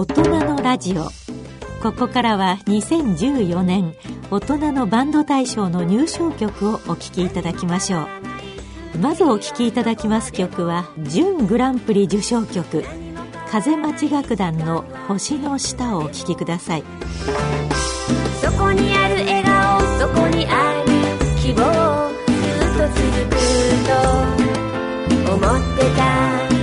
大人のラジオ。ここからは2014年大人のバンド大賞の入賞曲をお聴きいただきましょう。まずお聴きいただきます曲は準グランプリ受賞曲風町楽団の星の下をお聴きください。そこにある笑顔そこにある希望ずっと続くと思ってた。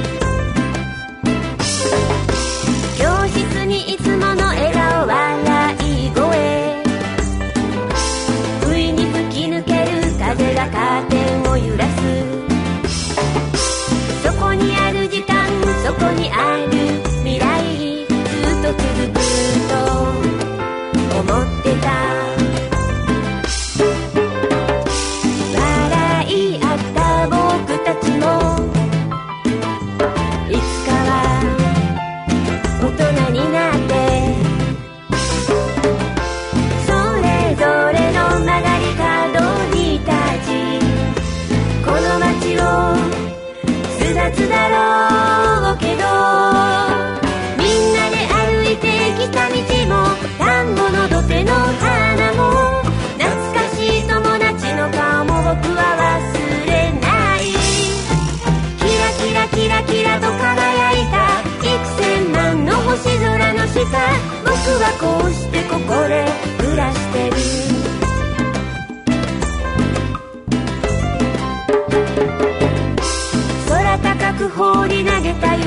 は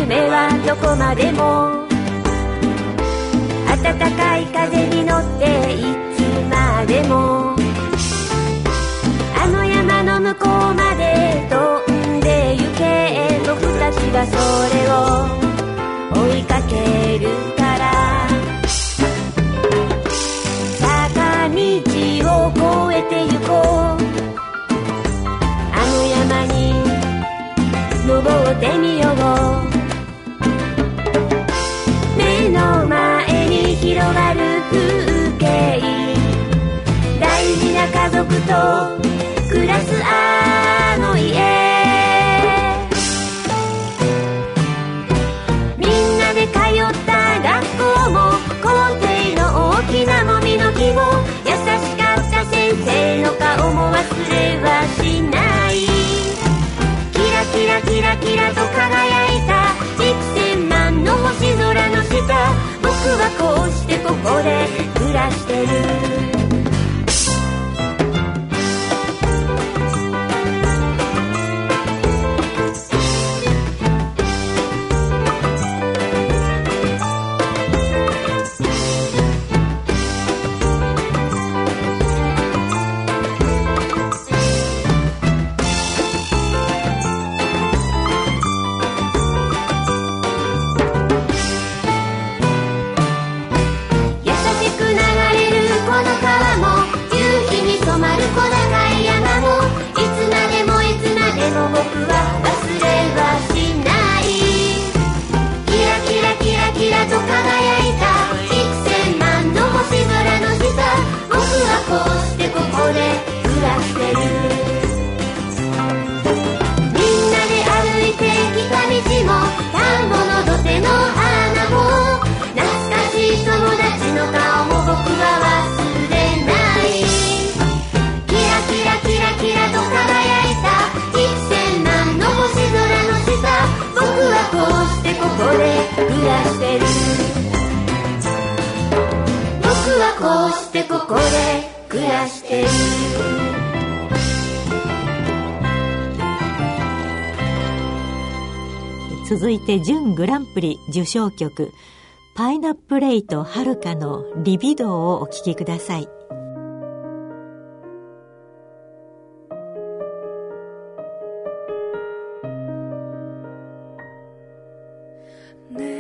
夢はどこまでも暖かい風に乗っていつまでもあの山の向こうまで飛んで行け僕たちはそれを追いかけるから。坂道を越えてゆこう。あの山に登ってみよう。僕と暮らすあの家みんなで通った学校も校庭の大きなもみの木も優しかった先生の顔も忘れはしない。キラキラキラキラと輝いた幾千万の星空の下。僕はこうしてここで暮らしてる。ここで暮らしてる。続いて準グランプリ受賞曲パイナップレイとはるかのリビドーをお聴きください。し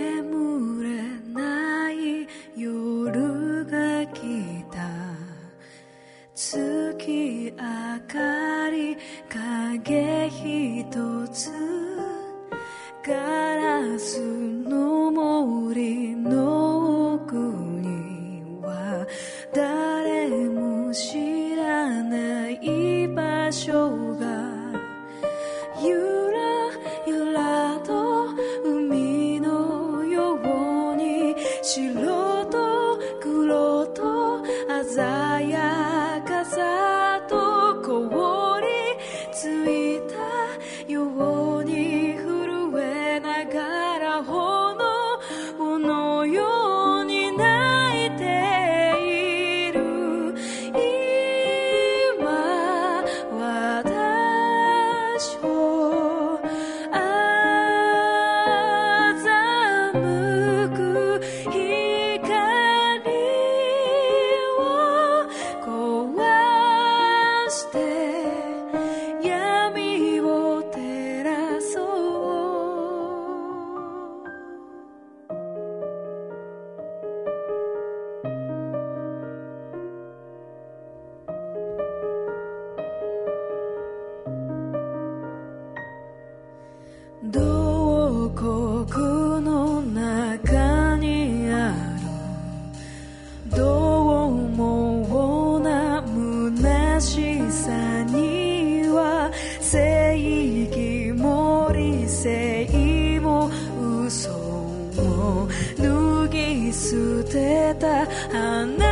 捨てた花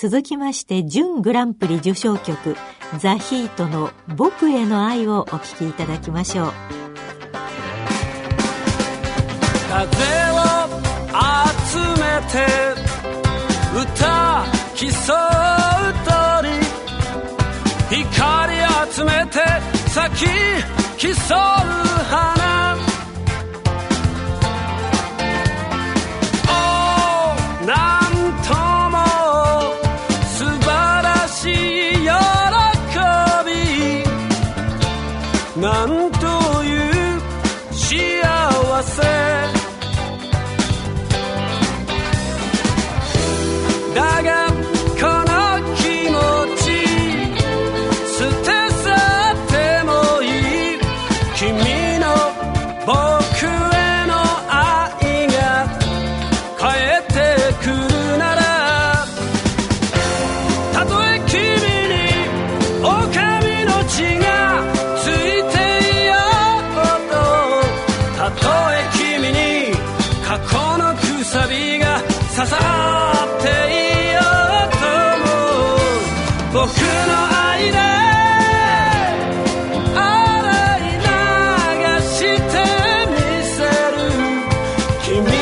続きまして準グランプリ受賞曲「ザ・ヒートの「僕への愛」をお聴きいただきましょう。風を集めて歌競う鳥。光集めて咲き競う花。君 She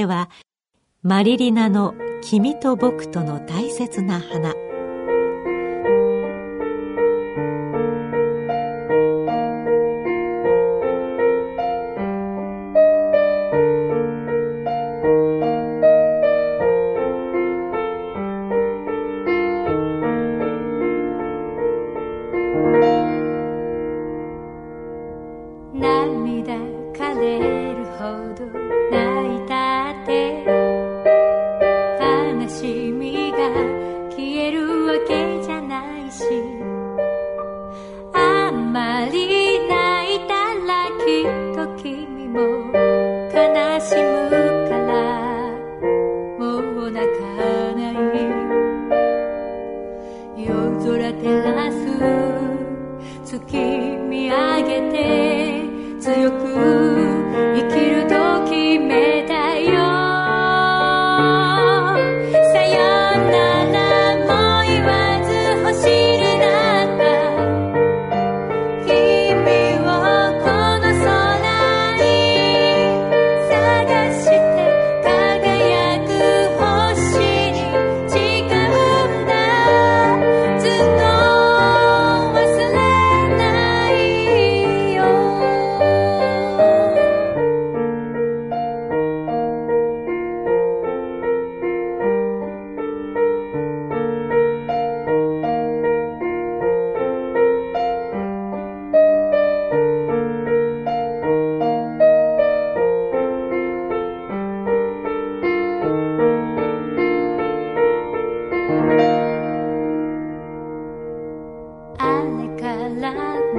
てはマリリナの「君と僕との大切な花」 뭐, 가나심은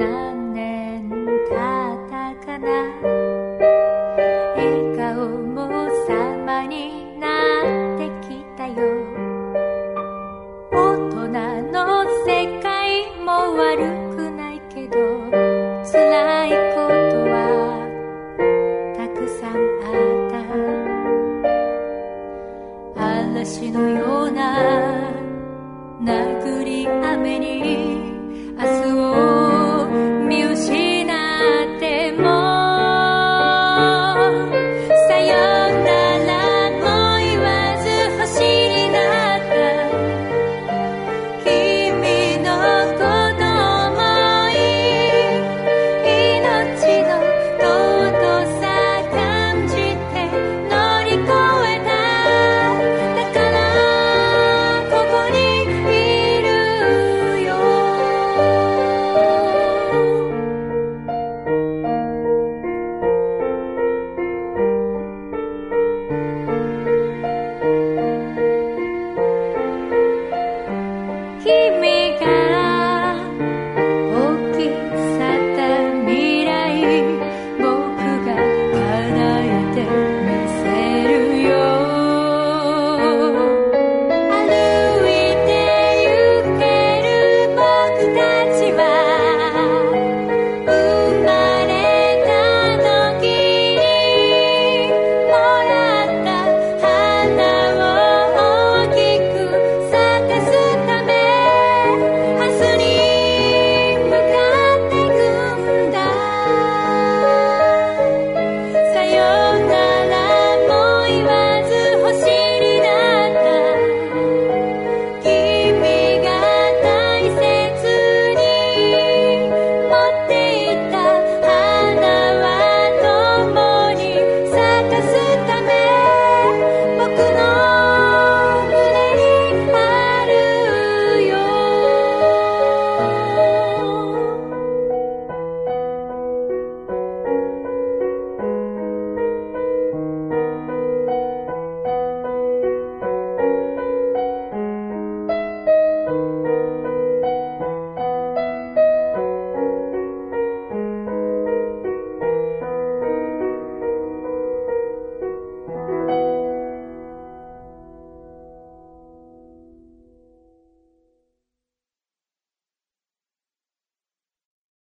now.